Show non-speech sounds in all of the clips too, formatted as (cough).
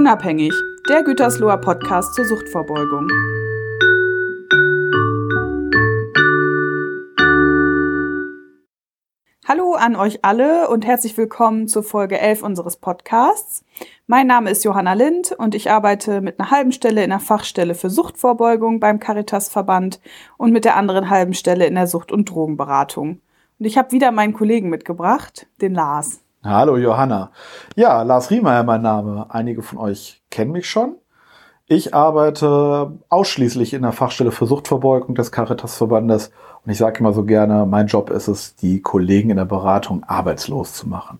Unabhängig, der Gütersloher Podcast zur Suchtvorbeugung. Hallo an euch alle und herzlich willkommen zur Folge 11 unseres Podcasts. Mein Name ist Johanna Lind und ich arbeite mit einer halben Stelle in der Fachstelle für Suchtvorbeugung beim Caritas-Verband und mit der anderen halben Stelle in der Sucht- und Drogenberatung. Und ich habe wieder meinen Kollegen mitgebracht, den Lars. Hallo Johanna. Ja, Lars Riemeyer mein Name. Einige von euch kennen mich schon. Ich arbeite ausschließlich in der Fachstelle für Suchtverbeugung des Caritas-Verbandes und ich sage immer so gerne, mein Job ist es, die Kollegen in der Beratung arbeitslos zu machen.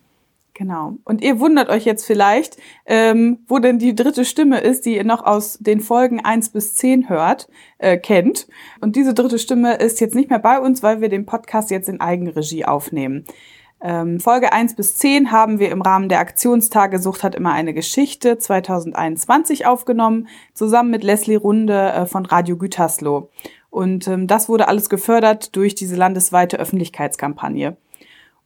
Genau. Und ihr wundert euch jetzt vielleicht, ähm, wo denn die dritte Stimme ist, die ihr noch aus den Folgen eins bis zehn hört, äh, kennt. Und diese dritte Stimme ist jetzt nicht mehr bei uns, weil wir den Podcast jetzt in Eigenregie aufnehmen. Ähm, Folge eins bis zehn haben wir im Rahmen der Aktionstage Sucht hat immer eine Geschichte 2021 aufgenommen, zusammen mit Leslie Runde äh, von Radio Gütersloh. Und ähm, das wurde alles gefördert durch diese landesweite Öffentlichkeitskampagne.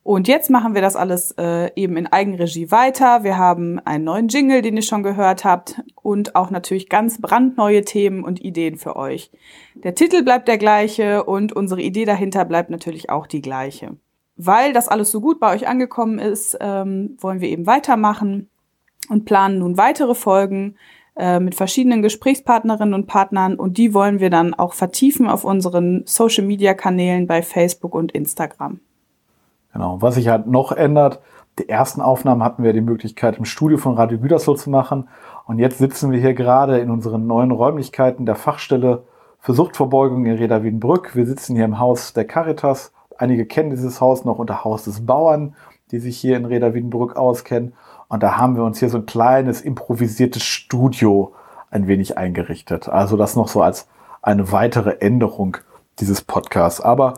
Und jetzt machen wir das alles äh, eben in Eigenregie weiter. Wir haben einen neuen Jingle, den ihr schon gehört habt und auch natürlich ganz brandneue Themen und Ideen für euch. Der Titel bleibt der gleiche und unsere Idee dahinter bleibt natürlich auch die gleiche. Weil das alles so gut bei euch angekommen ist, ähm, wollen wir eben weitermachen und planen nun weitere Folgen äh, mit verschiedenen Gesprächspartnerinnen und Partnern und die wollen wir dann auch vertiefen auf unseren Social-Media-Kanälen bei Facebook und Instagram. Genau. Was sich halt noch ändert, die ersten Aufnahmen hatten wir die Möglichkeit im Studio von Radio Gütersloh zu machen. Und jetzt sitzen wir hier gerade in unseren neuen Räumlichkeiten der Fachstelle für Suchtverbeugung in Reda Wiedenbrück. Wir sitzen hier im Haus der Caritas. Einige kennen dieses Haus noch unter Haus des Bauern, die sich hier in Reda Wiedenbrück auskennen. Und da haben wir uns hier so ein kleines improvisiertes Studio ein wenig eingerichtet. Also das noch so als eine weitere Änderung dieses Podcasts. Aber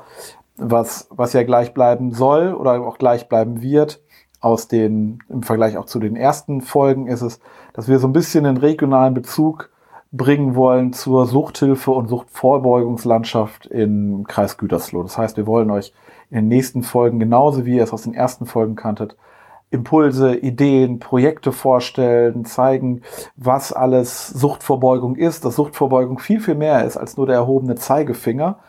was, was ja gleich bleiben soll oder auch gleich bleiben wird, aus den, im Vergleich auch zu den ersten Folgen ist es, dass wir so ein bisschen den regionalen Bezug bringen wollen zur Suchthilfe und Suchtvorbeugungslandschaft im Kreis Gütersloh. Das heißt, wir wollen euch in den nächsten Folgen, genauso wie ihr es aus den ersten Folgen kanntet, Impulse, Ideen, Projekte vorstellen, zeigen, was alles Suchtvorbeugung ist, dass Suchtvorbeugung viel, viel mehr ist als nur der erhobene Zeigefinger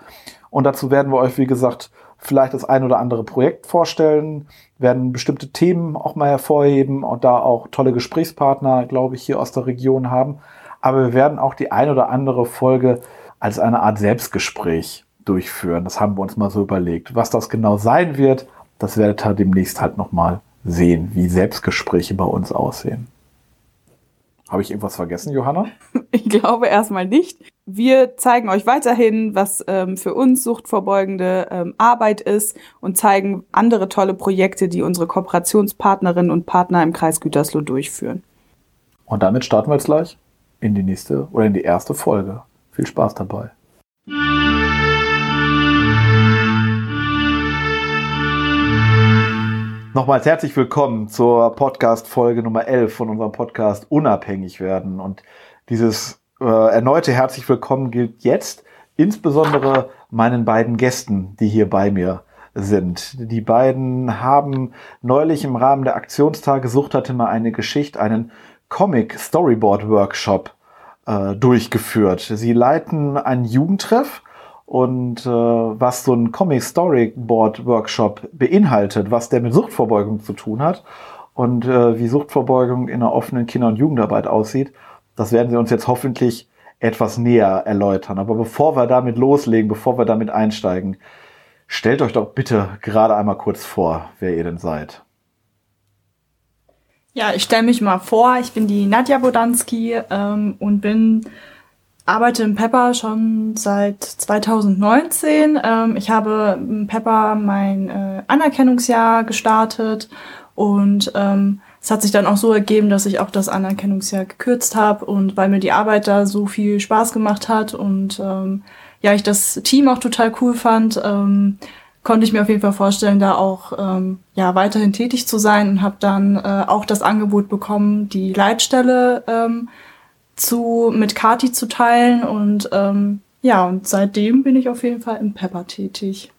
und dazu werden wir euch, wie gesagt, vielleicht das ein oder andere Projekt vorstellen, werden bestimmte Themen auch mal hervorheben und da auch tolle Gesprächspartner, glaube ich, hier aus der Region haben. Aber wir werden auch die ein oder andere Folge als eine Art Selbstgespräch durchführen. Das haben wir uns mal so überlegt. Was das genau sein wird, das werdet ihr demnächst halt nochmal sehen, wie Selbstgespräche bei uns aussehen. Habe ich irgendwas vergessen, Johanna? (laughs) Ich glaube erstmal nicht. Wir zeigen euch weiterhin, was ähm, für uns suchtvorbeugende ähm, Arbeit ist und zeigen andere tolle Projekte, die unsere Kooperationspartnerinnen und Partner im Kreis Gütersloh durchführen. Und damit starten wir jetzt gleich in die nächste oder in die erste Folge. Viel Spaß dabei. Nochmals herzlich willkommen zur Podcast-Folge Nummer 11 von unserem Podcast Unabhängig werden. Und dieses äh, erneute herzlich willkommen gilt jetzt insbesondere meinen beiden Gästen, die hier bei mir sind. Die beiden haben neulich im Rahmen der Aktionstage Sucht hatte mal eine Geschichte, einen Comic Storyboard Workshop äh, durchgeführt. Sie leiten einen Jugendtreff und äh, was so ein Comic Storyboard Workshop beinhaltet, was der mit Suchtvorbeugung zu tun hat und äh, wie Suchtvorbeugung in einer offenen Kinder- und Jugendarbeit aussieht, das werden sie uns jetzt hoffentlich etwas näher erläutern. Aber bevor wir damit loslegen, bevor wir damit einsteigen, stellt euch doch bitte gerade einmal kurz vor, wer ihr denn seid. Ja, ich stelle mich mal vor, ich bin die Nadja Bodanski ähm, und bin arbeite im Pepper schon seit 2019. Ähm, ich habe im Pepper mein äh, Anerkennungsjahr gestartet und ähm, es hat sich dann auch so ergeben, dass ich auch das Anerkennungsjahr gekürzt habe und weil mir die Arbeit da so viel Spaß gemacht hat und ähm, ja, ich das Team auch total cool fand, ähm, konnte ich mir auf jeden Fall vorstellen, da auch ähm, ja weiterhin tätig zu sein und habe dann äh, auch das Angebot bekommen, die Leitstelle ähm, zu mit Kati zu teilen und ähm, ja, und seitdem bin ich auf jeden Fall im Pepper tätig.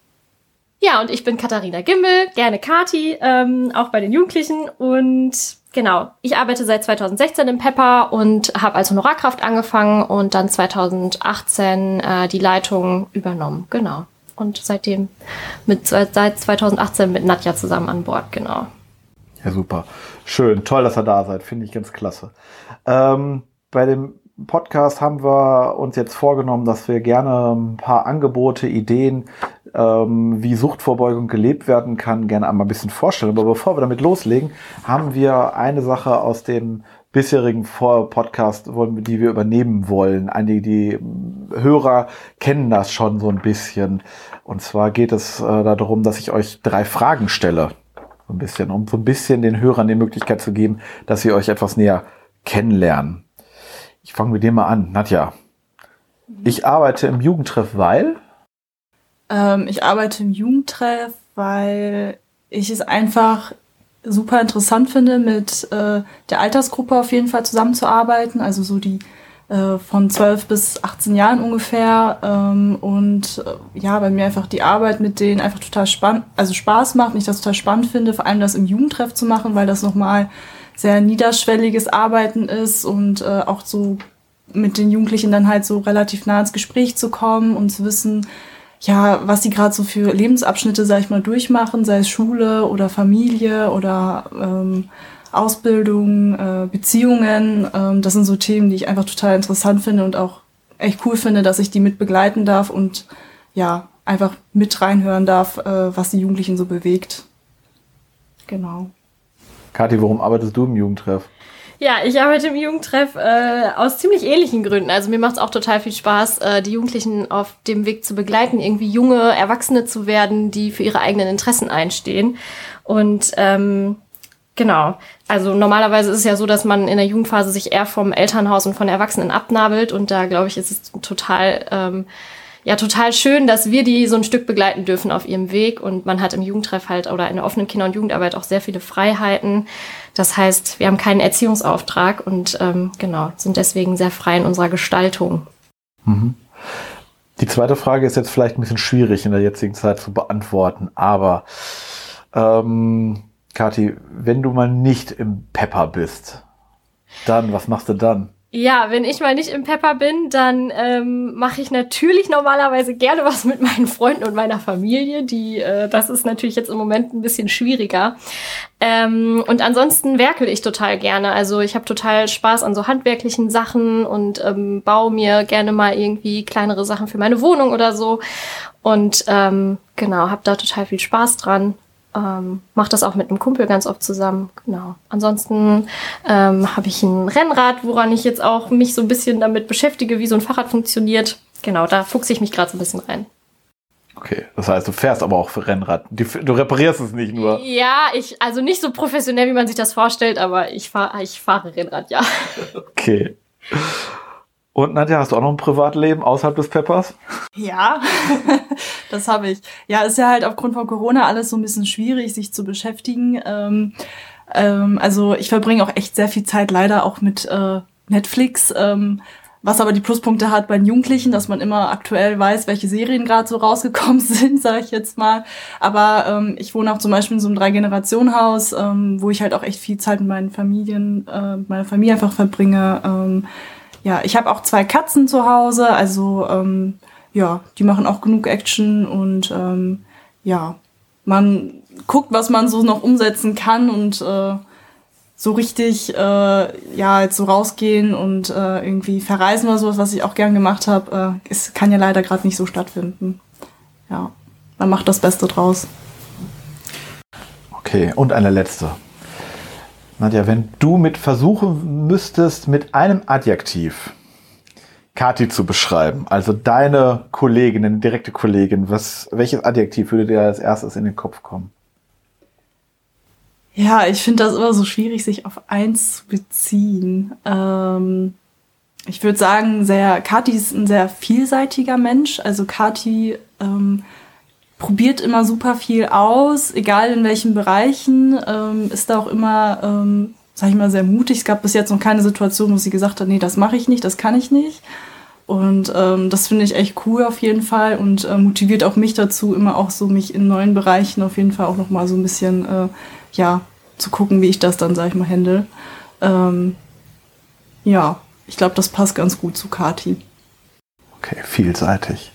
Ja, und ich bin Katharina Gimbel, gerne Kati, ähm, auch bei den Jugendlichen. Und genau, ich arbeite seit 2016 im Pepper und habe als Honorarkraft angefangen und dann 2018 äh, die Leitung übernommen. Genau. Und seitdem mit seit 2018 mit Nadja zusammen an Bord, genau. Ja, super. Schön. Toll, dass ihr da seid. Finde ich ganz klasse. Ähm, bei dem Podcast haben wir uns jetzt vorgenommen, dass wir gerne ein paar Angebote, Ideen, ähm, wie Suchtvorbeugung gelebt werden kann, gerne einmal ein bisschen vorstellen. Aber bevor wir damit loslegen, haben wir eine Sache aus dem bisherigen Podcast, die wir übernehmen wollen. Einige, die Hörer kennen das schon so ein bisschen. Und zwar geht es äh, darum, dass ich euch drei Fragen stelle. So ein bisschen, um so ein bisschen den Hörern die Möglichkeit zu geben, dass sie euch etwas näher kennenlernen. Ich fange mit dem mal an. Nadja, ich arbeite im Jugendtreff, weil? Ähm, ich arbeite im Jugendtreff, weil ich es einfach super interessant finde, mit äh, der Altersgruppe auf jeden Fall zusammenzuarbeiten. Also so die äh, von 12 bis 18 Jahren ungefähr. Ähm, und äh, ja, bei mir einfach die Arbeit mit denen einfach total spannend, also Spaß macht und ich das total spannend finde, vor allem das im Jugendtreff zu machen, weil das nochmal sehr niederschwelliges Arbeiten ist und äh, auch so mit den Jugendlichen dann halt so relativ nah ins Gespräch zu kommen und zu wissen, ja, was sie gerade so für Lebensabschnitte, sag ich mal, durchmachen, sei es Schule oder Familie oder ähm, Ausbildung, äh, Beziehungen. Ähm, das sind so Themen, die ich einfach total interessant finde und auch echt cool finde, dass ich die mit begleiten darf und ja, einfach mit reinhören darf, äh, was die Jugendlichen so bewegt. Genau. Kathi, warum arbeitest du im Jugendtreff? Ja, ich arbeite im Jugendtreff äh, aus ziemlich ähnlichen Gründen. Also mir macht es auch total viel Spaß, äh, die Jugendlichen auf dem Weg zu begleiten, irgendwie junge Erwachsene zu werden, die für ihre eigenen Interessen einstehen. Und ähm, genau, also normalerweise ist es ja so, dass man in der Jugendphase sich eher vom Elternhaus und von Erwachsenen abnabelt. Und da glaube ich, ist es total ähm, ja total schön, dass wir die so ein Stück begleiten dürfen auf ihrem Weg. Und man hat im Jugendtreff halt oder in der offenen Kinder- und Jugendarbeit auch sehr viele Freiheiten. Das heißt, wir haben keinen Erziehungsauftrag und ähm, genau, sind deswegen sehr frei in unserer Gestaltung. Mhm. Die zweite Frage ist jetzt vielleicht ein bisschen schwierig in der jetzigen Zeit zu beantworten, aber ähm, Kathi, wenn du mal nicht im Pepper bist, dann, was machst du dann? Ja, wenn ich mal nicht im Pepper bin, dann ähm, mache ich natürlich normalerweise gerne was mit meinen Freunden und meiner Familie. Die, äh, das ist natürlich jetzt im Moment ein bisschen schwieriger. Ähm, und ansonsten werkel ich total gerne. Also ich habe total Spaß an so handwerklichen Sachen und ähm, baue mir gerne mal irgendwie kleinere Sachen für meine Wohnung oder so. Und ähm, genau, habe da total viel Spaß dran ähm, mache das auch mit einem Kumpel ganz oft zusammen. Genau. Ansonsten ähm, habe ich ein Rennrad, woran ich jetzt auch mich so ein bisschen damit beschäftige, wie so ein Fahrrad funktioniert. Genau, da fuchse ich mich gerade so ein bisschen rein. Okay, das heißt, du fährst aber auch für Rennrad. Du reparierst es nicht nur. Ja, ich, also nicht so professionell, wie man sich das vorstellt, aber ich, fahr, ich fahre Rennrad, ja. Okay. Und Nadja, hast du auch noch ein Privatleben außerhalb des Peppers? Ja, (laughs) das habe ich. Ja, ist ja halt aufgrund von Corona alles so ein bisschen schwierig, sich zu beschäftigen. Ähm, ähm, also ich verbringe auch echt sehr viel Zeit leider auch mit äh, Netflix. Ähm, was aber die Pluspunkte hat bei den Jugendlichen, dass man immer aktuell weiß, welche Serien gerade so rausgekommen (laughs) sind, sage ich jetzt mal. Aber ähm, ich wohne auch zum Beispiel in so einem Drei-Generationen-Haus, ähm, wo ich halt auch echt viel Zeit mit meinen Familien, äh, meiner Familie einfach verbringe. Ähm, ja, ich habe auch zwei Katzen zu Hause, also ähm, ja, die machen auch genug Action und ähm, ja, man guckt, was man so noch umsetzen kann und äh, so richtig äh, ja jetzt so rausgehen und äh, irgendwie verreisen oder sowas, was ich auch gern gemacht habe, äh, es kann ja leider gerade nicht so stattfinden. Ja, man macht das Beste draus. Okay, und eine letzte. Nadja, wenn du mit versuchen müsstest, mit einem Adjektiv Kati zu beschreiben, also deine Kollegin, eine direkte Kollegin, was, welches Adjektiv würde dir als erstes in den Kopf kommen? Ja, ich finde das immer so schwierig, sich auf eins zu beziehen. Ähm, ich würde sagen, sehr, Kati ist ein sehr vielseitiger Mensch. Also Kati ähm, probiert immer super viel aus, egal in welchen Bereichen, ähm, ist da auch immer, ähm, sag ich mal, sehr mutig. Es gab bis jetzt noch keine Situation, wo sie gesagt hat, nee, das mache ich nicht, das kann ich nicht. Und ähm, das finde ich echt cool auf jeden Fall und äh, motiviert auch mich dazu, immer auch so mich in neuen Bereichen auf jeden Fall auch nochmal so ein bisschen, äh, ja, zu gucken, wie ich das dann, sag ich mal, handle. Ähm, ja, ich glaube, das passt ganz gut zu Kati. Okay, vielseitig.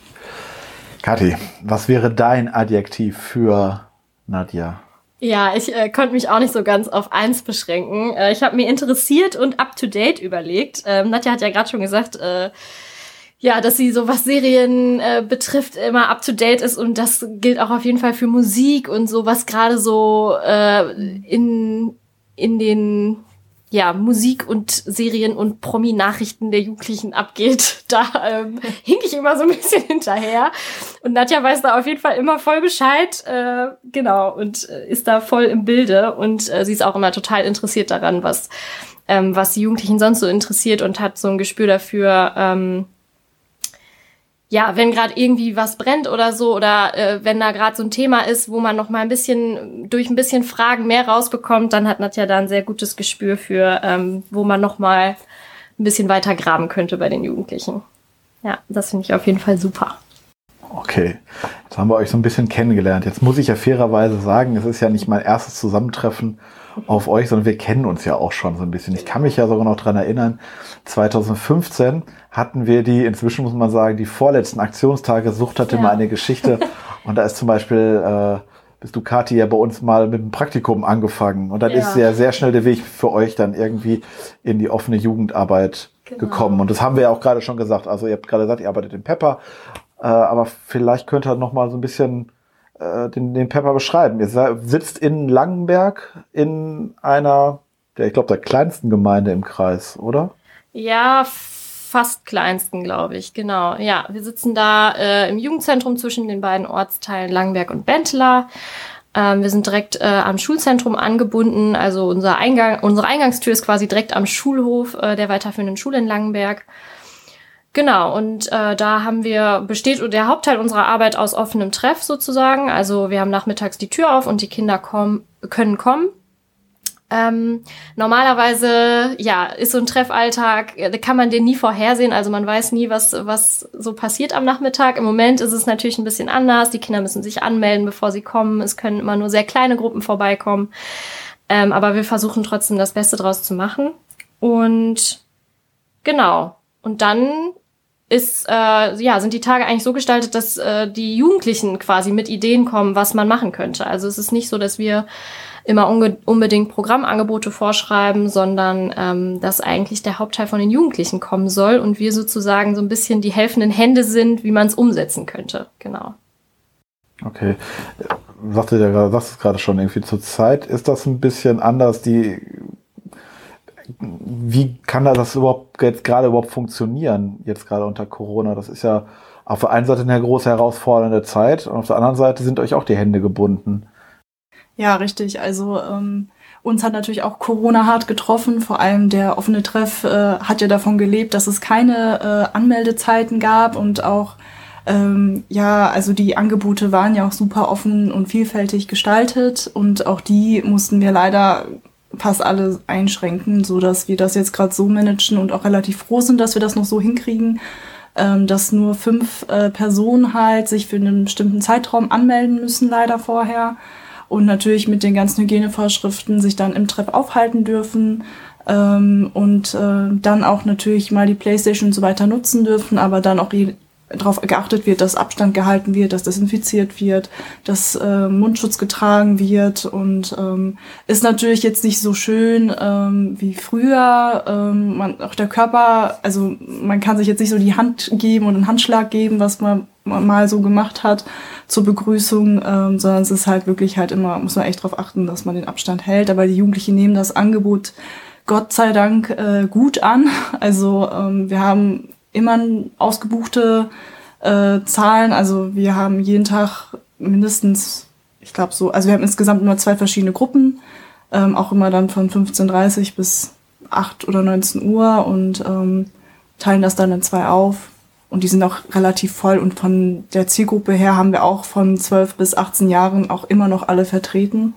Kathi, was wäre dein Adjektiv für Nadja? Ja, ich äh, konnte mich auch nicht so ganz auf eins beschränken. Äh, ich habe mir interessiert und up-to-date überlegt. Ähm, Nadja hat ja gerade schon gesagt, äh, ja, dass sie so was Serien äh, betrifft immer up to date ist und das gilt auch auf jeden Fall für Musik und so was gerade so äh, in in den ja, Musik und Serien und Promi-Nachrichten der Jugendlichen abgeht. (laughs) Da ähm, hink ich immer so ein bisschen (laughs) hinterher. Und Nadja weiß da auf jeden Fall immer voll Bescheid. Äh, genau, und äh, ist da voll im Bilde. Und äh, sie ist auch immer total interessiert daran, was, ähm, was die Jugendlichen sonst so interessiert und hat so ein Gespür dafür, ähm, ja, wenn gerade irgendwie was brennt oder so oder äh, wenn da gerade so ein Thema ist, wo man noch mal ein bisschen durch ein bisschen Fragen mehr rausbekommt, dann hat Nadja da ein sehr gutes Gespür für, ähm, wo man noch mal ein bisschen weiter graben könnte bei den Jugendlichen. Ja, das finde ich auf jeden Fall super. Okay, jetzt haben wir euch so ein bisschen kennengelernt. Jetzt muss ich ja fairerweise sagen, es ist ja nicht mein erstes Zusammentreffen auf euch, sondern wir kennen uns ja auch schon so ein bisschen. Ich kann mich ja sogar noch dran erinnern, 2015 hatten wir die, inzwischen muss man sagen, die vorletzten Aktionstage Sucht hatte ja. mal eine Geschichte. (laughs) Und da ist zum Beispiel, äh, bist du Kathi ja bei uns mal mit dem Praktikum angefangen. Und dann ja. ist ja sehr schnell der Weg für euch dann irgendwie in die offene Jugendarbeit genau. gekommen. Und das haben wir ja auch gerade schon gesagt. Also ihr habt gerade gesagt, ihr arbeitet in Pepper. Äh, aber vielleicht könnt ihr noch mal so ein bisschen äh, den, den Pepper beschreiben. Ihr sitzt in Langenberg in einer, der, ich glaube, der kleinsten Gemeinde im Kreis, oder? Ja, fast kleinsten, glaube ich, genau. Ja, wir sitzen da äh, im Jugendzentrum zwischen den beiden Ortsteilen Langenberg und Bentler. Ähm, wir sind direkt äh, am Schulzentrum angebunden. Also unser Eingang, unsere Eingangstür ist quasi direkt am Schulhof äh, der weiterführenden Schule in Langenberg. Genau, und äh, da haben wir, besteht der Hauptteil unserer Arbeit aus offenem Treff sozusagen. Also wir haben nachmittags die Tür auf und die Kinder kommen, können kommen. Ähm, normalerweise, ja, ist so ein Treffalltag, da kann man den nie vorhersehen, also man weiß nie, was, was so passiert am Nachmittag. Im Moment ist es natürlich ein bisschen anders. Die Kinder müssen sich anmelden, bevor sie kommen. Es können immer nur sehr kleine Gruppen vorbeikommen. Ähm, aber wir versuchen trotzdem das Beste draus zu machen. Und genau. Und dann ist, äh, ja, sind die Tage eigentlich so gestaltet, dass äh, die Jugendlichen quasi mit Ideen kommen, was man machen könnte. Also es ist nicht so, dass wir immer unbedingt Programmangebote vorschreiben, sondern ähm, dass eigentlich der Hauptteil von den Jugendlichen kommen soll und wir sozusagen so ein bisschen die helfenden Hände sind, wie man es umsetzen könnte. Genau. Okay. Sagte der, sagst es gerade schon, irgendwie zur Zeit ist das ein bisschen anders. Die wie kann das überhaupt jetzt gerade überhaupt funktionieren, jetzt gerade unter Corona? Das ist ja auf der einen Seite eine große herausfordernde Zeit und auf der anderen Seite sind euch auch die Hände gebunden. Ja, richtig. Also ähm, uns hat natürlich auch Corona hart getroffen. Vor allem der offene Treff äh, hat ja davon gelebt, dass es keine äh, Anmeldezeiten gab und auch ähm, ja, also die Angebote waren ja auch super offen und vielfältig gestaltet und auch die mussten wir leider fast alle einschränken, so dass wir das jetzt gerade so managen und auch relativ froh sind, dass wir das noch so hinkriegen, ähm, dass nur fünf äh, Personen halt sich für einen bestimmten Zeitraum anmelden müssen, leider vorher. Und natürlich mit den ganzen Hygienevorschriften sich dann im Treff aufhalten dürfen. Ähm, und äh, dann auch natürlich mal die Playstation und so weiter nutzen dürfen, aber dann auch darauf geachtet wird, dass Abstand gehalten wird, dass desinfiziert wird, dass äh, Mundschutz getragen wird und ähm, ist natürlich jetzt nicht so schön ähm, wie früher. Ähm, man, auch der Körper, also man kann sich jetzt nicht so die Hand geben und einen Handschlag geben, was man mal so gemacht hat zur Begrüßung, ähm, sondern es ist halt wirklich halt immer, muss man echt darauf achten, dass man den Abstand hält. Aber die Jugendlichen nehmen das Angebot Gott sei Dank äh, gut an. (laughs) Also ähm, wir haben immer ausgebuchte äh, Zahlen. Also wir haben jeden Tag mindestens, ich glaube so, also wir haben insgesamt immer zwei verschiedene Gruppen, ähm, auch immer dann von 15.30 bis 8 oder 19 Uhr und ähm, teilen das dann in zwei auf. Und die sind auch relativ voll. Und von der Zielgruppe her haben wir auch von 12 bis 18 Jahren auch immer noch alle vertreten.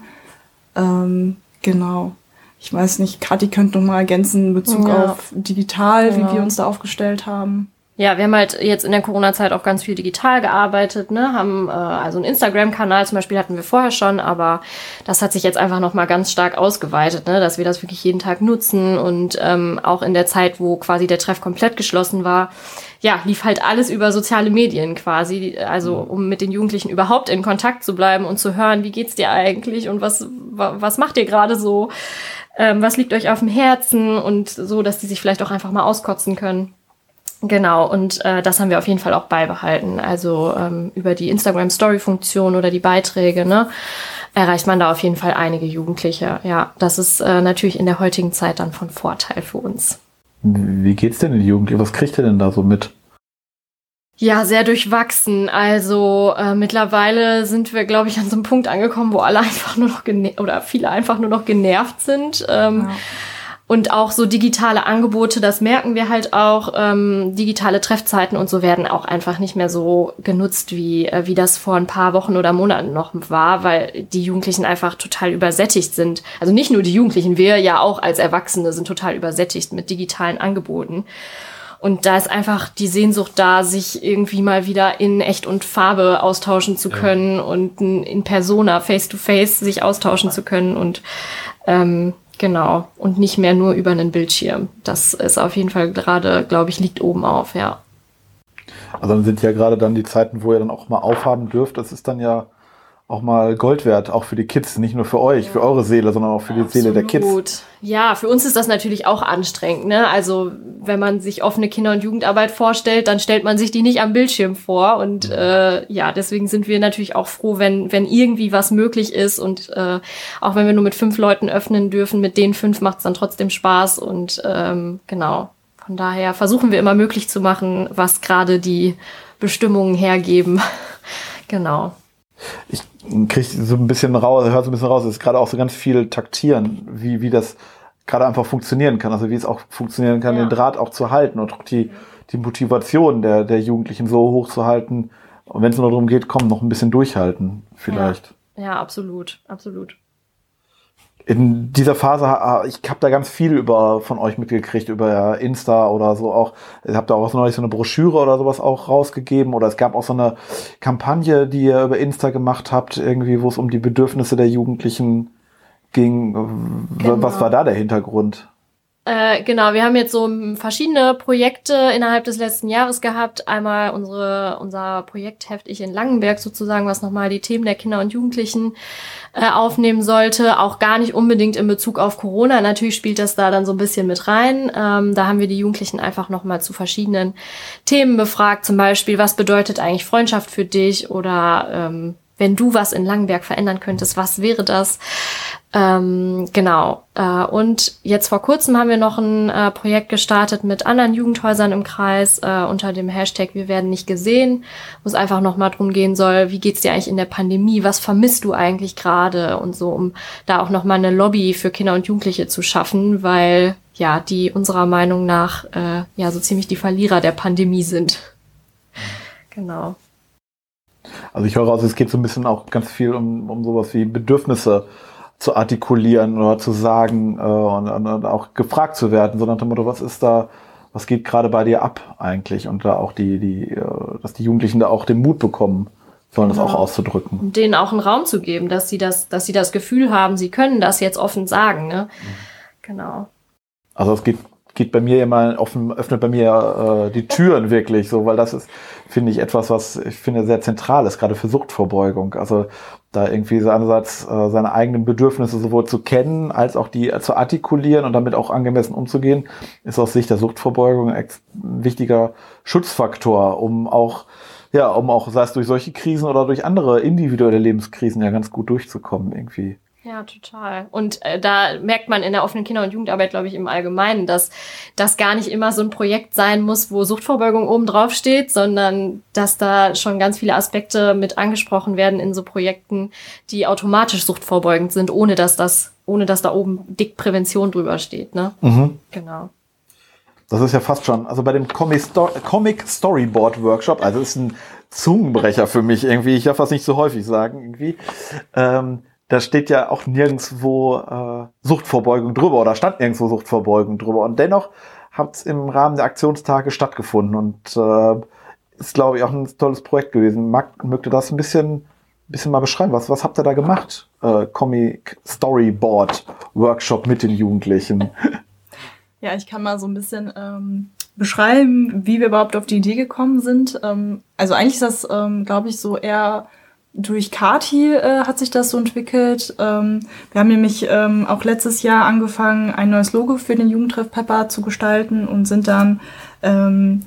Ähm, genau. Ich weiß nicht, Kathi könnte noch mal ergänzen in Bezug ja. auf digital, genau. wie wir uns da aufgestellt haben. Ja, wir haben halt jetzt in der Corona-Zeit auch ganz viel digital gearbeitet, ne? Haben äh, also einen Instagram-Kanal zum Beispiel hatten wir vorher schon, aber das hat sich jetzt einfach noch mal ganz stark ausgeweitet, ne? Dass wir das wirklich jeden Tag nutzen und ähm, auch in der Zeit, wo quasi der Treff komplett geschlossen war, ja, lief halt alles über soziale Medien quasi, also mhm. um mit den Jugendlichen überhaupt in Kontakt zu bleiben und zu hören, wie geht's dir eigentlich und was was macht ihr gerade so, ähm, was liegt euch auf dem Herzen und so, dass die sich vielleicht auch einfach mal auskotzen können. Genau, und äh, das haben wir auf jeden Fall auch beibehalten. Also ähm, über die Instagram-Story-Funktion oder die Beiträge, ne, erreicht man da auf jeden Fall einige Jugendliche. Ja, das ist äh, natürlich in der heutigen Zeit dann von Vorteil für uns. Wie geht's denn in die Jugend? Was kriegt ihr denn da so mit? Ja, sehr durchwachsen. Also äh, mittlerweile sind wir, glaube ich, an so einem Punkt angekommen, wo alle (laughs) einfach nur noch oder viele einfach nur noch genervt sind. Ähm, ja. Und auch so digitale Angebote, das merken wir halt auch. Ähm, digitale Treffzeiten und so werden auch einfach nicht mehr so genutzt, wie, äh, wie das vor ein paar Wochen oder Monaten noch war, weil die Jugendlichen einfach total übersättigt sind. Also nicht nur die Jugendlichen, wir ja auch als Erwachsene sind total übersättigt mit digitalen Angeboten. Und da ist einfach die Sehnsucht da, sich irgendwie mal wieder in Echt und Farbe austauschen zu können ja. und in Persona, face to face sich austauschen zu können und ähm, Genau. Und nicht mehr nur über einen Bildschirm. Das ist auf jeden Fall gerade, glaube ich, liegt oben auf, ja. Also dann sind ja gerade dann die Zeiten, wo ihr dann auch mal aufhaben dürft. Das ist dann ja auch mal Gold wert, auch für die Kids, nicht nur für euch, für eure Seele, sondern auch für die Absolut. Seele der Kids. Ja, für uns ist das natürlich auch anstrengend. Ne? Also wenn man sich offene Kinder- und Jugendarbeit vorstellt, dann stellt man sich die nicht am Bildschirm vor. Und äh, ja, deswegen sind wir natürlich auch froh, wenn, wenn irgendwie was möglich ist. Und äh, auch wenn wir nur mit fünf Leuten öffnen dürfen, mit den fünf macht es dann trotzdem Spaß. Und ähm, genau, von daher versuchen wir immer möglich zu machen, was gerade die Bestimmungen hergeben. (laughs) genau. Ich kriege so ein bisschen raus, hört so ein bisschen raus, es ist gerade auch so ganz viel taktieren, wie, wie das gerade einfach funktionieren kann, also wie es auch funktionieren kann, ja. den Draht auch zu halten und die, die Motivation der, der Jugendlichen so hoch zu halten. Und wenn es nur darum geht, komm, noch ein bisschen durchhalten, vielleicht. Ja, ja absolut, absolut in dieser Phase, ich habe da ganz viel über von euch mitgekriegt, über Insta oder so auch. Ihr habt da auch neulich so eine Broschüre oder sowas auch rausgegeben oder es gab auch so eine Kampagne, die ihr über Insta gemacht habt, irgendwie, wo es um die Bedürfnisse der Jugendlichen ging. Genau. Was war da der Hintergrund? Äh, genau, wir haben jetzt so verschiedene Projekte innerhalb des letzten Jahres gehabt. Einmal unsere, unser Projektheft Ich in Langenberg sozusagen, was nochmal die Themen der Kinder und Jugendlichen äh, aufnehmen sollte. Auch gar nicht unbedingt in Bezug auf Corona. Natürlich spielt das da dann so ein bisschen mit rein. Ähm, da haben wir die Jugendlichen einfach nochmal zu verschiedenen Themen befragt. Zum Beispiel, was bedeutet eigentlich Freundschaft für dich? Oder ähm, wenn du was in Langenberg verändern könntest, was wäre das? Ähm, genau. Äh, und jetzt vor kurzem haben wir noch ein äh, Projekt gestartet mit anderen Jugendhäusern im Kreis äh, unter dem Hashtag Wir werden nicht gesehen, wo es einfach nochmal drum gehen soll, wie geht's dir eigentlich in der Pandemie, was vermisst du eigentlich gerade und so, um da auch nochmal eine Lobby für Kinder und Jugendliche zu schaffen, weil ja, die unserer Meinung nach äh, ja so ziemlich die Verlierer der Pandemie sind. Genau. Also ich höre raus, es geht so ein bisschen auch ganz viel um, um sowas wie Bedürfnisse zu artikulieren oder zu sagen äh, und, und, auch gefragt zu werden, sondern dem Motto, was ist da, was geht gerade bei dir ab eigentlich? Und da auch die, die, äh, dass die Jugendlichen da auch den Mut bekommen, sollen das auch genau. auszudrücken. Und denen auch einen Raum zu geben, dass sie das, dass sie das Gefühl haben, sie können das jetzt offen sagen. Ne? Mhm. Genau. Also es geht geht bei mir immer offen, öffnet bei mir äh, die Türen wirklich so, weil das ist, finde ich, etwas, was ich finde sehr zentral ist, gerade für Suchtvorbeugung. Also da irgendwie so einerseits äh, seine eigenen Bedürfnisse sowohl zu kennen, als auch die äh, zu artikulieren und damit auch angemessen umzugehen, ist aus Sicht der Suchtvorbeugung ein wichtiger Schutzfaktor, um auch ja, um auch, sei es durch solche Krisen oder durch andere individuelle Lebenskrisen ja ganz gut durchzukommen irgendwie. Ja, total. Und äh, da merkt man in der offenen Kinder- und Jugendarbeit, glaube ich, im Allgemeinen, dass das gar nicht immer so ein Projekt sein muss, wo Suchtvorbeugung oben drauf steht, sondern dass da schon ganz viele Aspekte mit angesprochen werden in so Projekten, die automatisch suchtvorbeugend sind, ohne dass das, ohne dass da oben dick Prävention drüber steht. Ne? Mhm. Genau. Das ist ja fast schon, also bei dem Comic, Sto Comic Storyboard Workshop, also ist ein Zungenbrecher für mich irgendwie, ich darf das nicht so häufig sagen irgendwie. Ähm, da steht ja auch nirgendwo äh, Suchtvorbeugung drüber oder stand nirgendwo Suchtvorbeugung drüber. Und dennoch hat im Rahmen der Aktionstage stattgefunden und äh, ist, glaube ich, auch ein tolles Projekt gewesen. Mag, mögt ihr das ein bisschen, bisschen mal beschreiben? Was, was habt ihr da gemacht? Äh, Comic Storyboard Workshop mit den Jugendlichen. (laughs) Ja, ich kann mal so ein bisschen ähm, beschreiben, wie wir überhaupt auf die Idee gekommen sind. Ähm, also eigentlich ist das, ähm, glaube ich, so eher durch Kati äh, hat sich das so entwickelt. Ähm, wir haben nämlich ähm, auch letztes Jahr angefangen, ein neues Logo für den Jugendtreff Pepper zu gestalten und sind dann ähm,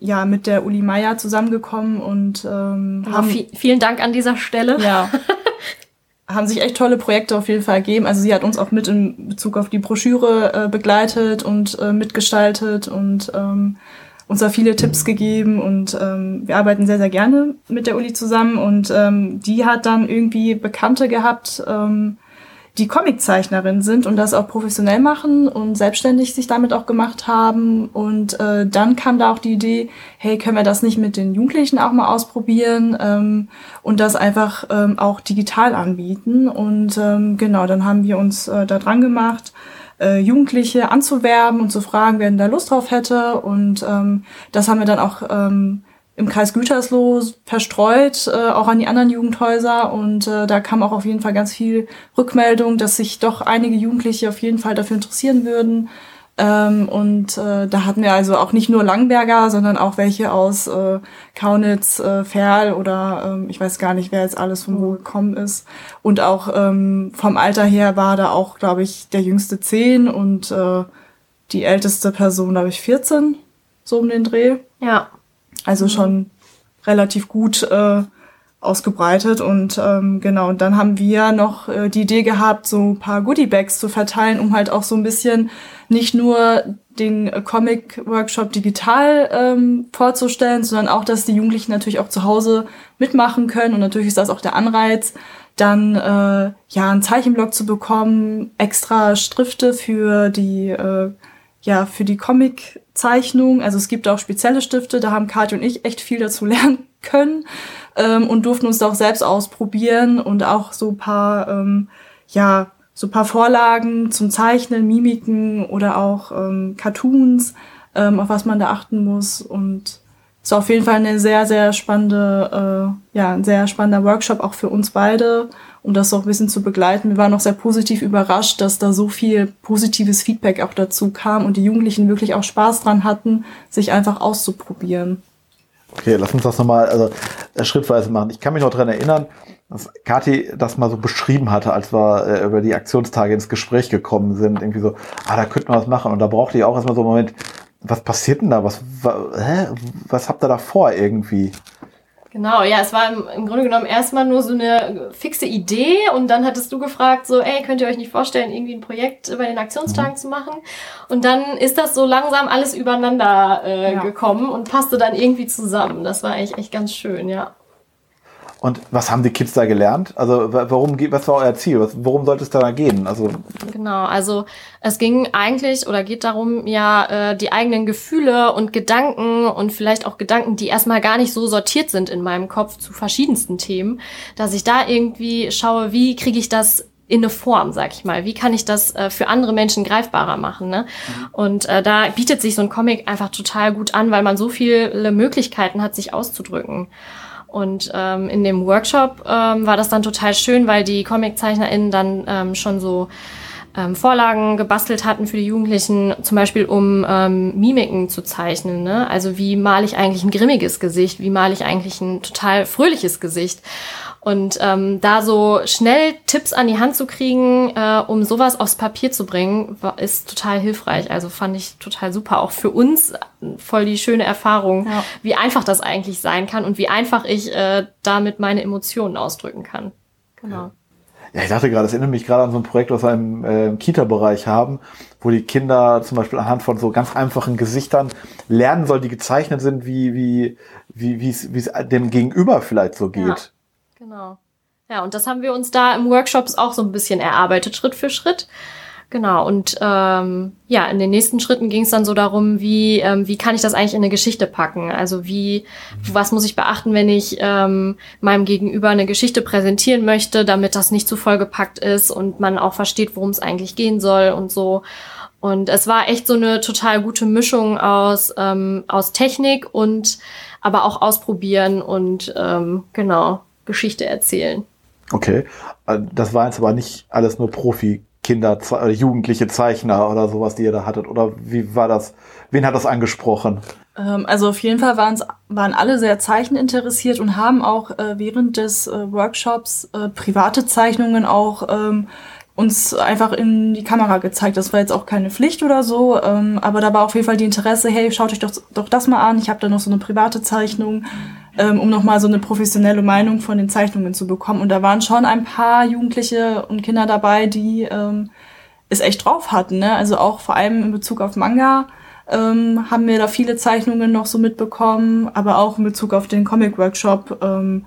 ja mit der Uli Meier zusammengekommen und ähm, haben vielen Dank an dieser Stelle. Ja. (laughs) haben sich echt tolle Projekte auf jeden Fall gegeben. Also sie hat uns auch mit in Bezug auf die Broschüre äh, begleitet und äh, mitgestaltet und ähm, uns da viele Tipps gegeben und ähm, wir arbeiten sehr, sehr gerne mit der Uli zusammen und ähm, die hat dann irgendwie Bekannte gehabt, ähm, die Comiczeichnerin sind und das auch professionell machen und selbstständig sich damit auch gemacht haben. Und äh, dann kam da auch die Idee, hey, können wir das nicht mit den Jugendlichen auch mal ausprobieren ähm, und das einfach ähm, auch digital anbieten. Und ähm, genau, dann haben wir uns äh, da dran gemacht äh, Jugendliche anzuwerben und zu fragen, wer denn da Lust drauf hätte. Und ähm, das haben wir dann auch ähm, im Kreis Gütersloh verstreut, äh, auch an die anderen Jugendhäuser. Und äh, da kam auch auf jeden Fall ganz viel Rückmeldung, dass sich doch einige Jugendliche auf jeden Fall dafür interessieren würden. Ähm, und äh, da hatten wir also auch nicht nur Langberger, sondern auch welche aus äh, Kaunitz, äh, Ferl oder ähm, ich weiß gar nicht, wer jetzt alles von wo mhm. gekommen ist. Und auch ähm, vom Alter her war da auch, glaube ich, der jüngste zehn und äh, die älteste Person, glaube ich, 14, so um den Dreh. Ja. Also schon relativ gut äh, ausgebreitet und ähm, genau und dann haben wir noch äh, die Idee gehabt so ein paar Goodiebags zu verteilen um halt auch so ein bisschen nicht nur den Comic Workshop digital ähm, vorzustellen sondern auch dass die Jugendlichen natürlich auch zu Hause mitmachen können. Und natürlich ist das auch der Anreiz dann äh, ja einen Zeichenblock zu bekommen extra Strifte für die äh, ja für die Comic Zeichnung also es gibt auch spezielle Stifte da haben Kati und ich echt viel dazu (laughs) lernen können ähm, und durften uns da auch selbst ausprobieren und auch so paar, ähm, ja, so paar Vorlagen zum Zeichnen, Mimiken oder auch ähm, Cartoons, ähm, auf was man da achten muss. Und es war auf jeden Fall eine sehr, sehr spannende, äh, ja, ein sehr spannender Workshop auch für uns beide, um das auch ein bisschen zu begleiten. Wir waren auch sehr positiv überrascht, dass da so viel positives Feedback auch dazu kam und die Jugendlichen wirklich auch Spaß dran hatten, sich einfach auszuprobieren. Okay, lass uns das nochmal also, äh, schrittweise machen. Ich kann mich noch dran erinnern, dass Kathi das mal so beschrieben hatte, als wir äh, über die Aktionstage ins Gespräch gekommen sind. Irgendwie so, ah, da könnten wir was machen. Und da brauchte ich auch erstmal so einen Moment, was passiert denn da? Was, hä? was habt ihr da vor irgendwie? Genau, ja, es war im, im Grunde genommen erstmal nur so eine fixe Idee und dann hattest du gefragt, so, ey, könnt ihr euch nicht vorstellen, irgendwie ein Projekt bei den Aktionstagen mhm. zu machen? Und dann ist das so langsam alles übereinander äh, ja. gekommen und passte dann irgendwie zusammen. Das war eigentlich echt ganz schön, ja. Und was haben die Kids da gelernt? Also warum was war euer Ziel? worum sollte es da gehen? Also genau, also es ging eigentlich oder geht darum, ja äh, die eigenen Gefühle und Gedanken und vielleicht auch Gedanken, die erstmal gar nicht so sortiert sind in meinem Kopf zu verschiedensten Themen, dass ich da irgendwie schaue, wie kriege ich das in eine Form, sag ich mal. Wie kann ich das äh, für andere Menschen greifbarer machen? Ne? Mhm. Und äh, da bietet sich so ein Comic einfach total gut an, weil man so viele Möglichkeiten hat, sich auszudrücken. Und ähm, in dem Workshop ähm, war das dann total schön, weil die ComiczeichnerInnen dann ähm, schon so ähm, Vorlagen gebastelt hatten für die Jugendlichen, zum Beispiel um ähm, Mimiken zu zeichnen. Ne? Also wie male ich eigentlich ein grimmiges Gesicht, wie male ich eigentlich ein total fröhliches Gesicht. Und ähm, da so schnell Tipps an die Hand zu kriegen, äh, um sowas aufs Papier zu bringen, war, ist total hilfreich. Also fand ich total super. Auch für uns voll die schöne Erfahrung, ja. wie einfach das eigentlich sein kann und wie einfach ich äh, damit meine Emotionen ausdrücken kann. Genau. Ja. ich dachte gerade, es erinnert mich gerade an so ein Projekt, was wir im äh, Kita-Bereich haben, wo die Kinder zum Beispiel anhand von so ganz einfachen Gesichtern lernen soll, die gezeichnet sind, wie, wie, wie, wie es dem Gegenüber vielleicht so geht. Genau. Ja, und das haben wir uns da im Workshops auch so ein bisschen erarbeitet, Schritt für Schritt. Genau, und ähm, ja, in den nächsten Schritten ging es dann so darum, wie, ähm, wie kann ich das eigentlich in eine Geschichte packen? Also wie, was muss ich beachten, wenn ich ähm, meinem Gegenüber eine Geschichte präsentieren möchte, damit das nicht zu vollgepackt ist und man auch versteht, worum es eigentlich gehen soll und so. Und es war echt so eine total gute Mischung aus, ähm, aus Technik und aber auch ausprobieren und ähm, genau Geschichte erzählen. Okay, äh, das war jetzt aber nicht alles nur Profi-Kinder, äh, jugendliche Zeichner oder sowas, die ihr da hattet. Oder wie war das? Wen hat das angesprochen? Ähm, also auf jeden Fall waren alle sehr zeicheninteressiert und haben auch äh, während des äh, Workshops äh, private Zeichnungen auch ähm, uns einfach in die Kamera gezeigt. Das war jetzt auch keine Pflicht oder so, ähm, aber da war auf jeden Fall die Interesse, hey, schaut euch doch, doch das mal an. Ich habe da noch so eine private Zeichnung, ähm, um nochmal so eine professionelle Meinung von den Zeichnungen zu bekommen. Und da waren schon ein paar Jugendliche und Kinder dabei, die ähm, es echt drauf hatten. Ne? Also auch vor allem in Bezug auf Manga ähm, haben wir da viele Zeichnungen noch so mitbekommen, aber auch in Bezug auf den Comic-Workshop. Ähm,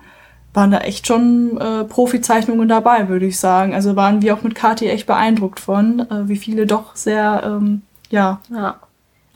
waren da echt schon äh, Profi-Zeichnungen dabei, würde ich sagen. Also waren wir auch mit Kati echt beeindruckt von, äh, wie viele doch sehr, ähm, ja, ja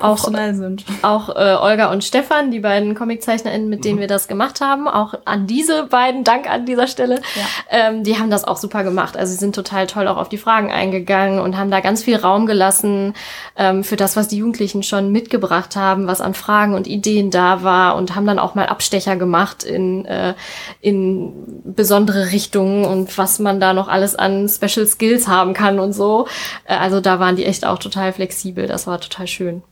auch, sind. Auch äh, Olga und Stefan, die beiden ComiczeichnerInnen, mit denen mhm. wir das gemacht haben, auch an diese beiden, Dank an dieser Stelle, ja. ähm, die haben das auch super gemacht. Also sie sind total toll auch auf die Fragen eingegangen und haben da ganz viel Raum gelassen ähm, für das, was die Jugendlichen schon mitgebracht haben, was an Fragen und Ideen da war und haben dann auch mal Abstecher gemacht in, äh, in besondere Richtungen und was man da noch alles an Special Skills haben kann und so. Äh, also da waren die echt auch total flexibel. Das war total schön.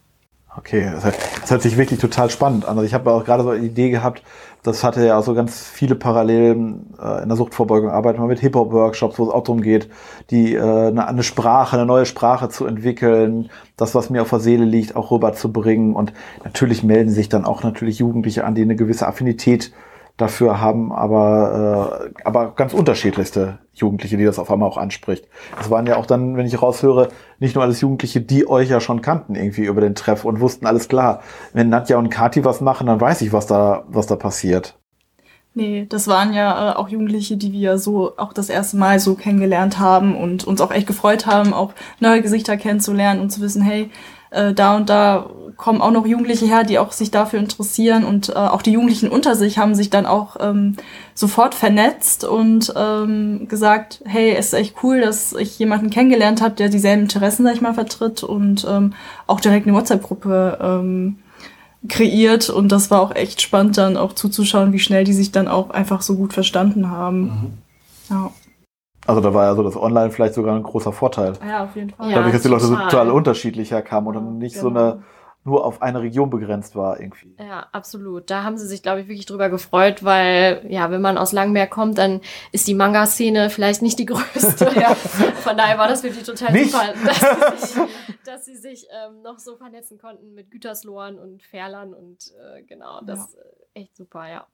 Okay, das, das hört sich wirklich total spannend an. Also ich habe auch gerade so eine Idee gehabt, das hatte ja auch so ganz viele Parallelen äh, in der Suchtvorbeugung, arbeiten wir mit Hip-Hop-Workshops, wo es auch darum geht, die äh, eine, eine Sprache, eine neue Sprache zu entwickeln, das, was mir auf der Seele liegt, auch rüberzubringen. Und natürlich melden sich dann auch natürlich Jugendliche an, die eine gewisse Affinität dafür haben, aber, äh, aber ganz unterschiedlichste Jugendliche, die das auf einmal auch anspricht. Das waren ja auch dann, wenn ich raushöre, nicht nur alles Jugendliche, die euch ja schon kannten irgendwie über den Treff und wussten alles klar. Wenn Nadja und Kati was machen, dann weiß ich, was da, was da passiert. Nee, das waren ja äh, auch Jugendliche, die wir so auch das erste Mal so kennengelernt haben und uns auch echt gefreut haben, auch neue Gesichter kennenzulernen und zu wissen, hey, äh, da und da kommen auch noch Jugendliche her, die auch sich dafür interessieren und äh, auch die Jugendlichen unter sich haben sich dann auch ähm, sofort vernetzt und ähm, gesagt, hey, es ist echt cool, dass ich jemanden kennengelernt habe, der dieselben Interessen, sag ich mal, vertritt und ähm, auch direkt eine WhatsApp-Gruppe ähm, kreiert und das war auch echt spannend dann auch zuzuschauen, wie schnell die sich dann auch einfach so gut verstanden haben. Mhm. Ja. Also da war ja so das Online vielleicht sogar ein großer Vorteil. Ja, auf jeden Fall. Dadurch, ja, dass die Leute so total unterschiedlich herkamen und dann nicht genau. so eine nur auf eine Region begrenzt war irgendwie. Ja, absolut. Da haben sie sich, glaube ich, wirklich drüber gefreut, weil, ja, wenn man aus Langmeer kommt, dann ist die Manga-Szene vielleicht nicht die größte. (laughs) ja. (laughs) Von daher war das für die total nicht? super, dass sie (laughs) sich, dass sie sich ähm, noch so vernetzen konnten mit Güterslohren und Ferlern und äh, genau, das ja. Äh, echt super, ja.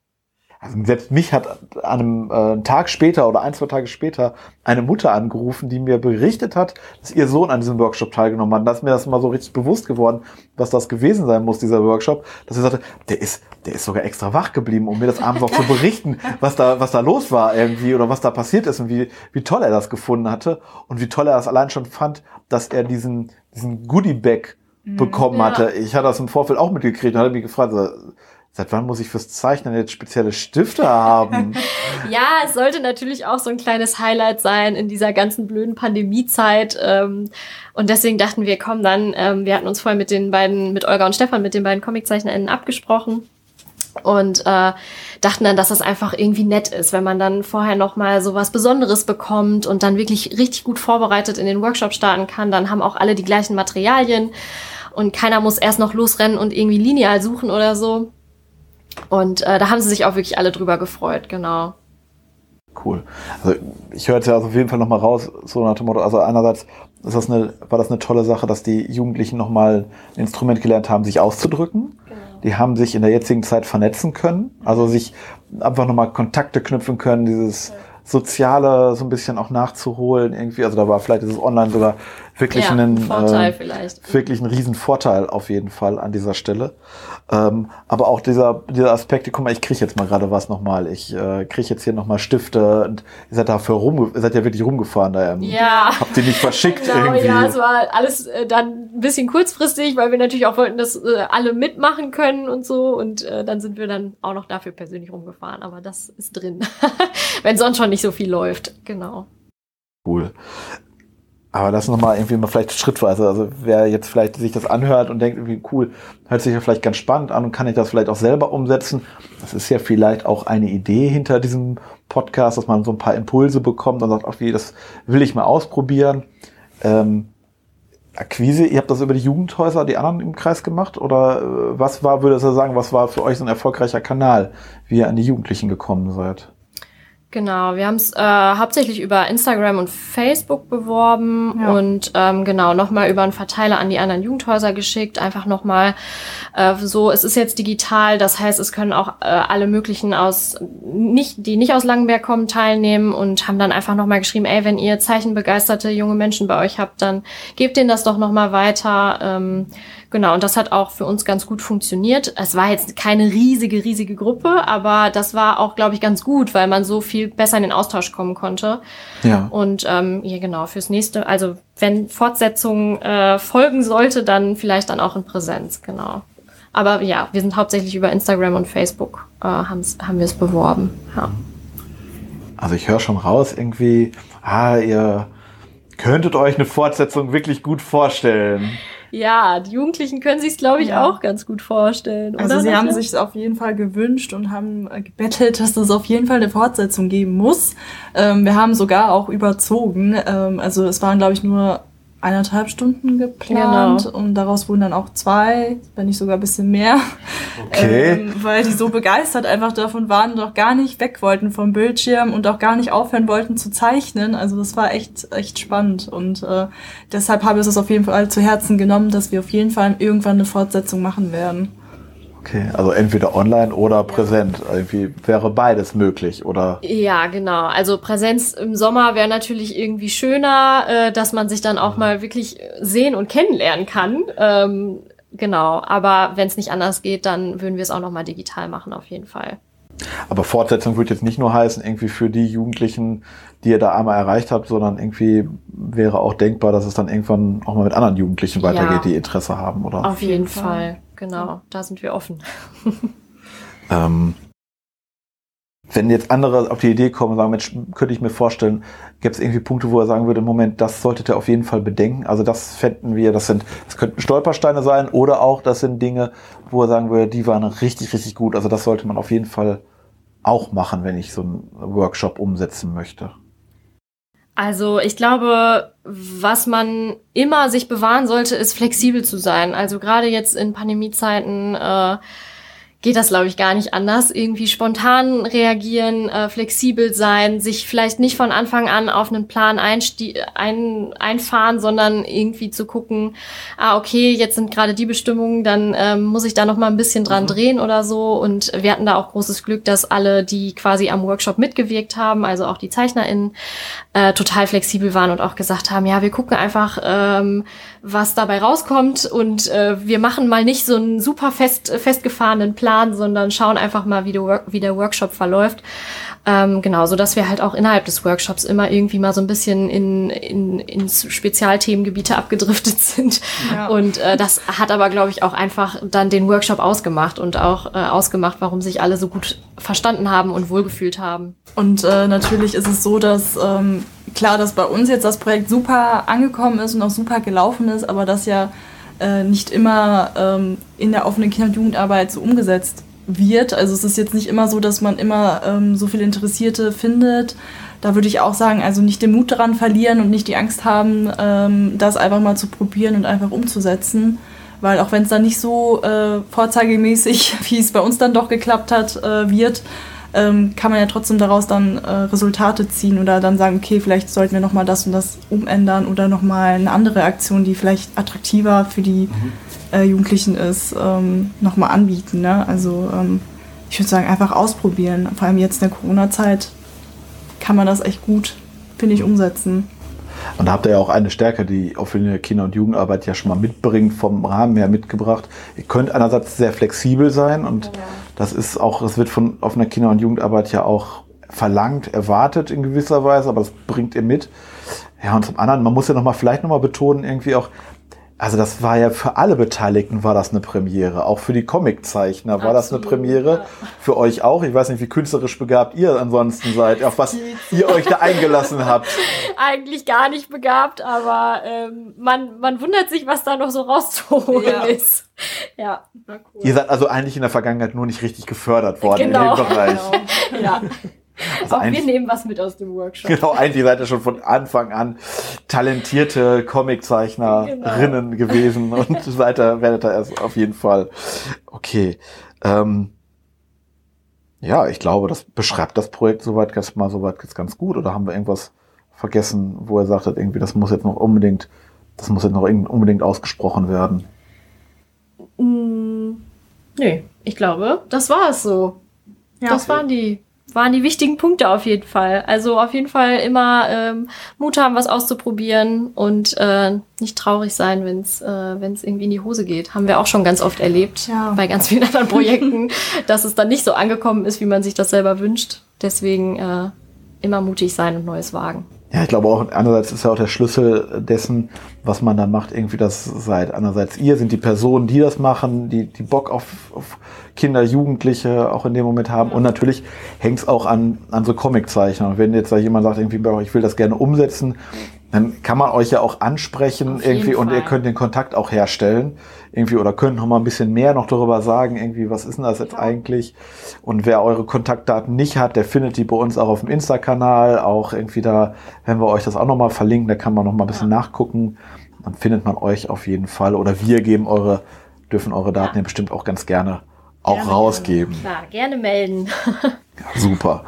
Also selbst mich hat an einem äh, Tag später oder ein, zwei Tage später eine Mutter angerufen, die mir berichtet hat, dass ihr Sohn an diesem Workshop teilgenommen hat. Und da ist mir das mal so richtig bewusst geworden, was das gewesen sein muss, dieser Workshop, dass sie sagte, der ist, der ist sogar extra wach geblieben, um mir das abends auch zu berichten, (laughs) was da, was da los war irgendwie oder was da passiert ist und wie, wie toll er das gefunden hatte und wie toll er das allein schon fand, dass er diesen, diesen Goodie-Bag mhm. bekommen ja. hatte. Ich hatte das im Vorfeld auch mitgekriegt und hatte mich gefragt, Seit wann muss ich fürs Zeichnen jetzt spezielle Stifte haben? (laughs) ja, es sollte natürlich auch so ein kleines Highlight sein in dieser ganzen blöden Pandemiezeit. Ähm, und deswegen dachten wir, komm dann, ähm, wir hatten uns vorher mit den beiden, mit Olga und Stefan, mit den beiden ComiczeichnerInnen abgesprochen und äh, dachten dann, dass das einfach irgendwie nett ist, wenn man dann vorher noch mal so was Besonderes bekommt und dann wirklich richtig gut vorbereitet in den Workshop starten kann. Dann haben auch alle die gleichen Materialien und keiner muss erst noch losrennen und irgendwie lineal suchen oder so. Und äh, da haben sie sich auch wirklich alle drüber gefreut, genau. Cool. Also ich höre jetzt ja auf jeden Fall nochmal raus, so nach dem Motto, also einerseits ist das eine, war das eine tolle Sache, dass die Jugendlichen nochmal ein Instrument gelernt haben, sich auszudrücken. Genau. Die haben sich in der jetzigen Zeit vernetzen können, also sich einfach nochmal Kontakte knüpfen können, dieses Soziale so ein bisschen auch nachzuholen irgendwie. Also da war vielleicht dieses Online sogar wirklich ja, ein, Vorteil äh, vielleicht. wirklich ein Riesenvorteil auf jeden Fall an dieser Stelle. Ähm, aber auch dieser, dieser Aspekt, guck mal, ich kriege jetzt mal gerade was nochmal. Ich äh, kriege jetzt hier nochmal Stifte und ihr seid dafür rum, ihr seid ja wirklich rumgefahren da. Ähm, ja. Habt ihr nicht verschickt (laughs) genau, irgendwie? Ja, es war alles äh, dann ein bisschen kurzfristig, weil wir natürlich auch wollten, dass äh, alle mitmachen können und so. Und äh, dann sind wir dann auch noch dafür persönlich rumgefahren. Aber das ist drin. (laughs) Wenn sonst schon nicht so viel läuft. Genau. Cool Aber das nochmal irgendwie mal vielleicht schrittweise. Also wer jetzt vielleicht sich das anhört und denkt, irgendwie cool, hört sich ja vielleicht ganz spannend an und kann ich das vielleicht auch selber umsetzen. Das ist ja vielleicht auch eine Idee hinter diesem Podcast, dass man so ein paar Impulse bekommt und sagt, okay, das will ich mal ausprobieren. Ähm, Akquise, ihr habt das über die Jugendhäuser, die anderen im Kreis gemacht? Oder äh, was war, würde ich sagen, was war für euch so ein erfolgreicher Kanal, wie ihr an die Jugendlichen gekommen seid? Genau, wir haben es äh, hauptsächlich über Instagram und Facebook beworben ja. und ähm, genau nochmal über einen Verteiler an die anderen Jugendhäuser geschickt. Einfach nochmal äh, so, es ist jetzt digital, das heißt, es können auch äh, alle möglichen aus nicht, die nicht aus Langenberg kommen, teilnehmen und haben dann einfach nochmal geschrieben, ey, wenn ihr zeichenbegeisterte junge Menschen bei euch habt, dann gebt denen das doch nochmal weiter. Ähm, Genau, und das hat auch für uns ganz gut funktioniert. Es war jetzt keine riesige, riesige Gruppe, aber das war auch, glaube ich, ganz gut, weil man so viel besser in den Austausch kommen konnte. Ja. Und ähm, ja, genau, fürs nächste, also wenn Fortsetzung äh, folgen sollte, dann vielleicht dann auch in Präsenz, genau. Aber ja, wir sind hauptsächlich über Instagram und Facebook äh, haben wir es beworben. Ja. Also ich höre schon raus, irgendwie, ah, ihr könntet euch eine Fortsetzung wirklich gut vorstellen. Ja, die Jugendlichen können sich glaube ich, ja. auch ganz gut vorstellen. Also sie haben sich auf jeden Fall gewünscht und haben äh, gebettelt, dass es auf jeden Fall eine Fortsetzung geben muss. Ähm, wir haben sogar auch überzogen. Ähm, also es waren, glaube ich, nur eineinhalb Stunden geplant genau. und daraus wurden dann auch zwei, wenn nicht sogar ein bisschen mehr. Okay. Ähm, weil die so begeistert einfach davon waren und auch gar nicht weg wollten vom Bildschirm und auch gar nicht aufhören wollten zu zeichnen. Also das war echt, echt spannend und äh, deshalb habe ich es auf jeden Fall zu Herzen genommen, dass wir auf jeden Fall irgendwann eine Fortsetzung machen werden. Okay, also entweder online oder präsent. Irgendwie wäre beides möglich, oder? Ja, genau. Also Präsenz im Sommer wäre natürlich irgendwie schöner, äh, dass man sich dann auch mal wirklich sehen und kennenlernen kann. Ähm, genau. Aber wenn es nicht anders geht, dann würden wir es auch noch mal digital machen, auf jeden Fall. Aber Fortsetzung würde jetzt nicht nur heißen, irgendwie für die Jugendlichen, die ihr da einmal erreicht habt, sondern irgendwie wäre auch denkbar, dass es dann irgendwann auch mal mit anderen Jugendlichen weitergeht, ja, die Interesse haben, oder? Auf jeden Fall. Genau, da sind wir offen. (laughs) ähm, wenn jetzt andere auf die Idee kommen und sagen, Mensch, könnte ich mir vorstellen, gibt es irgendwie Punkte, wo er sagen würde, im Moment, das solltet ihr auf jeden Fall bedenken. Also das fänden wir, das sind, das könnten Stolpersteine sein oder auch, das sind Dinge, wo er sagen würde, die waren richtig, richtig gut. Also das sollte man auf jeden Fall auch machen, wenn ich so einen Workshop umsetzen möchte. Also ich glaube, was man immer sich bewahren sollte, ist flexibel zu sein. Also gerade jetzt in Pandemiezeiten äh, geht das, glaube ich, gar nicht anders. Irgendwie spontan reagieren, äh, flexibel sein, sich vielleicht nicht von Anfang an auf einen Plan ein, einfahren, sondern irgendwie zu gucken, ah, okay, jetzt sind gerade die Bestimmungen, dann ähm, muss ich da noch mal ein bisschen dran mhm. drehen oder so. Und wir hatten da auch großes Glück, dass alle, die quasi am Workshop mitgewirkt haben, also auch die ZeichnerInnen, äh, total flexibel waren und auch gesagt haben, ja, wir gucken einfach, ähm, was dabei rauskommt und äh, wir machen mal nicht so einen super fest festgefahrenen Plan, sondern schauen einfach mal, wie der, wie der Workshop verläuft. Ähm, genau, so dass wir halt auch innerhalb des Workshops immer irgendwie mal so ein bisschen in, in, ins Spezialthemengebiete abgedriftet (laughs) sind. Ja. Und äh, das hat aber, glaube ich, auch einfach dann den Workshop ausgemacht und auch äh, ausgemacht, warum sich alle so gut verstanden haben und wohlgefühlt haben. Und äh, natürlich ist es so, dass ähm, klar, dass bei uns jetzt das Projekt super angekommen ist und auch super gelaufen ist, aber das ja äh, nicht immer ähm, in der offenen Kinder- und Jugendarbeit so umgesetzt wird. Also es ist jetzt nicht immer so, dass man immer ähm, so viele Interessierte findet. Da würde ich auch sagen, also nicht den Mut daran verlieren und nicht die Angst haben, ähm, das einfach mal zu probieren und einfach umzusetzen. Weil auch wenn es dann nicht so äh, vorzeigemäßig, (laughs) wie es bei uns dann doch geklappt hat, äh, wird, ähm, kann man ja trotzdem daraus dann äh, Resultate ziehen oder dann sagen, okay, vielleicht sollten wir nochmal das und das umändern oder nochmal eine andere Aktion, die vielleicht attraktiver für die mhm. äh, Jugendlichen ist, ähm, nochmal anbieten. Ne? Also ähm, ich würde sagen, einfach ausprobieren. Vor allem jetzt in der Corona-Zeit kann man das echt gut, finde ich, umsetzen. Und da habt ihr ja auch eine Stärke, die offene Kinder- und Jugendarbeit ja schon mal mitbringt, vom Rahmen her mitgebracht. Ihr könnt einerseits sehr flexibel sein und ja das ist auch, es wird von offener Kinder- und Jugendarbeit ja auch verlangt, erwartet in gewisser Weise, aber das bringt ihr mit. Ja, und zum anderen, man muss ja noch mal vielleicht noch mal betonen, irgendwie auch, also das war ja für alle Beteiligten war das eine Premiere. Auch für die Comiczeichner war das eine Absolut, Premiere. ja. Für euch auch. Ich weiß nicht, wie künstlerisch begabt ihr ansonsten seid, auf was ihr euch da eingelassen habt. (laughs) Eigentlich gar nicht begabt, aber ähm, man, man wundert sich, was da noch so rauszuholen Ja. ist. Ja, cool. Ihr seid also eigentlich in der Vergangenheit nur nicht richtig gefördert worden Genau. in dem Bereich. ja. (laughs) Also Auch wir nehmen was mit aus dem Workshop. Genau, eigentlich seid ihr schon von Anfang an talentierte Comiczeichnerinnen Genau. gewesen (laughs) und seid ihr, werdet ihr erst auf jeden Fall. Okay. Ähm, ja, ich glaube, das beschreibt das Projekt soweit jetzt mal soweit jetzt ganz gut. Oder haben wir irgendwas vergessen, wo ihr sagtet, irgendwie, das muss jetzt noch unbedingt, das muss jetzt noch irgend- unbedingt ausgesprochen werden? Mm, nö, ich glaube, das war es so. Ja. das waren die, waren die wichtigen Punkte auf jeden Fall. Also auf jeden Fall immer ähm, Mut haben, was auszuprobieren und äh, nicht traurig sein, wenn es äh, wenn's irgendwie in die Hose geht. Haben wir auch schon ganz oft erlebt Ja. bei ganz vielen anderen Projekten, (laughs) dass es dann nicht so angekommen ist, wie man sich das selber wünscht. Deswegen äh, immer mutig sein und Neues wagen. Ja, ich glaube auch, einerseits ist ja auch der Schlüssel dessen, was man da macht, irgendwie das seid. Einerseits ihr sind die Personen, die das machen, die, die Bock auf, auf Kinder, Jugendliche auch in dem Moment haben. Und natürlich hängt es auch an, an so Comiczeichnern. Wenn jetzt da jemand sagt, irgendwie, ich will das gerne umsetzen, dann kann man euch ja auch ansprechen Auf irgendwie und ihr könnt den Kontakt auch herstellen irgendwie oder könnt noch mal ein bisschen mehr noch darüber sagen irgendwie was ist denn das jetzt eigentlich? Und wer eure Kontaktdaten nicht hat der findet die bei uns auch auf dem Insta-Kanal auch irgendwie da wenn wir euch das auch noch mal verlinken da kann man noch mal ein bisschen nachgucken. Dann findet man euch auf jeden Fall oder wir geben eure dürfen eure Daten ja, Ja. bestimmt auch ganz gerne auch Gerne, rausgeben. Klar, gerne melden. (laughs) Super.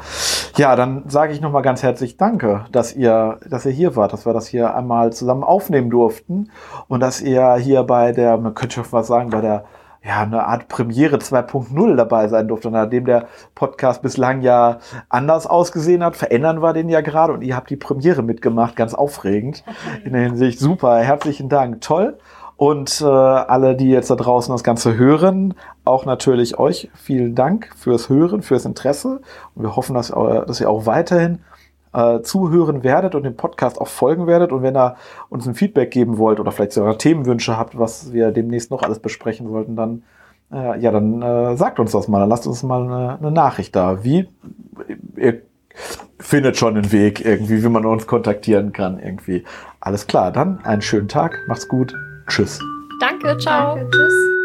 Ja, dann sage ich nochmal ganz herzlich Danke, dass ihr, dass ihr hier wart, dass wir das hier einmal zusammen aufnehmen durften und dass ihr hier bei der, man könnte schon was sagen, bei der ja, eine Art Premiere 2.0 dabei sein durfte. Nachdem der Podcast bislang ja anders ausgesehen hat, verändern wir den ja gerade und ihr habt die Premiere mitgemacht, ganz aufregend. In der Hinsicht super, herzlichen Dank, toll. Und äh, alle, die jetzt da draußen das Ganze hören, auch natürlich euch vielen Dank fürs Hören, fürs Interesse. Und wir hoffen, dass, ihr- dass ihr auch weiterhin äh, zuhören werdet und dem Podcast auch folgen werdet. Und wenn ihr uns ein Feedback geben wollt oder vielleicht sogar Themenwünsche habt, was wir demnächst noch alles besprechen sollten, dann äh, ja, dann äh, sagt uns das mal, dann lasst uns mal eine, eine Nachricht da. Wie ihr findet schon einen Weg irgendwie, wie man uns kontaktieren kann irgendwie. Alles klar, dann einen schönen Tag, macht's gut, tschüss. Danke, ciao. Danke, tschüss.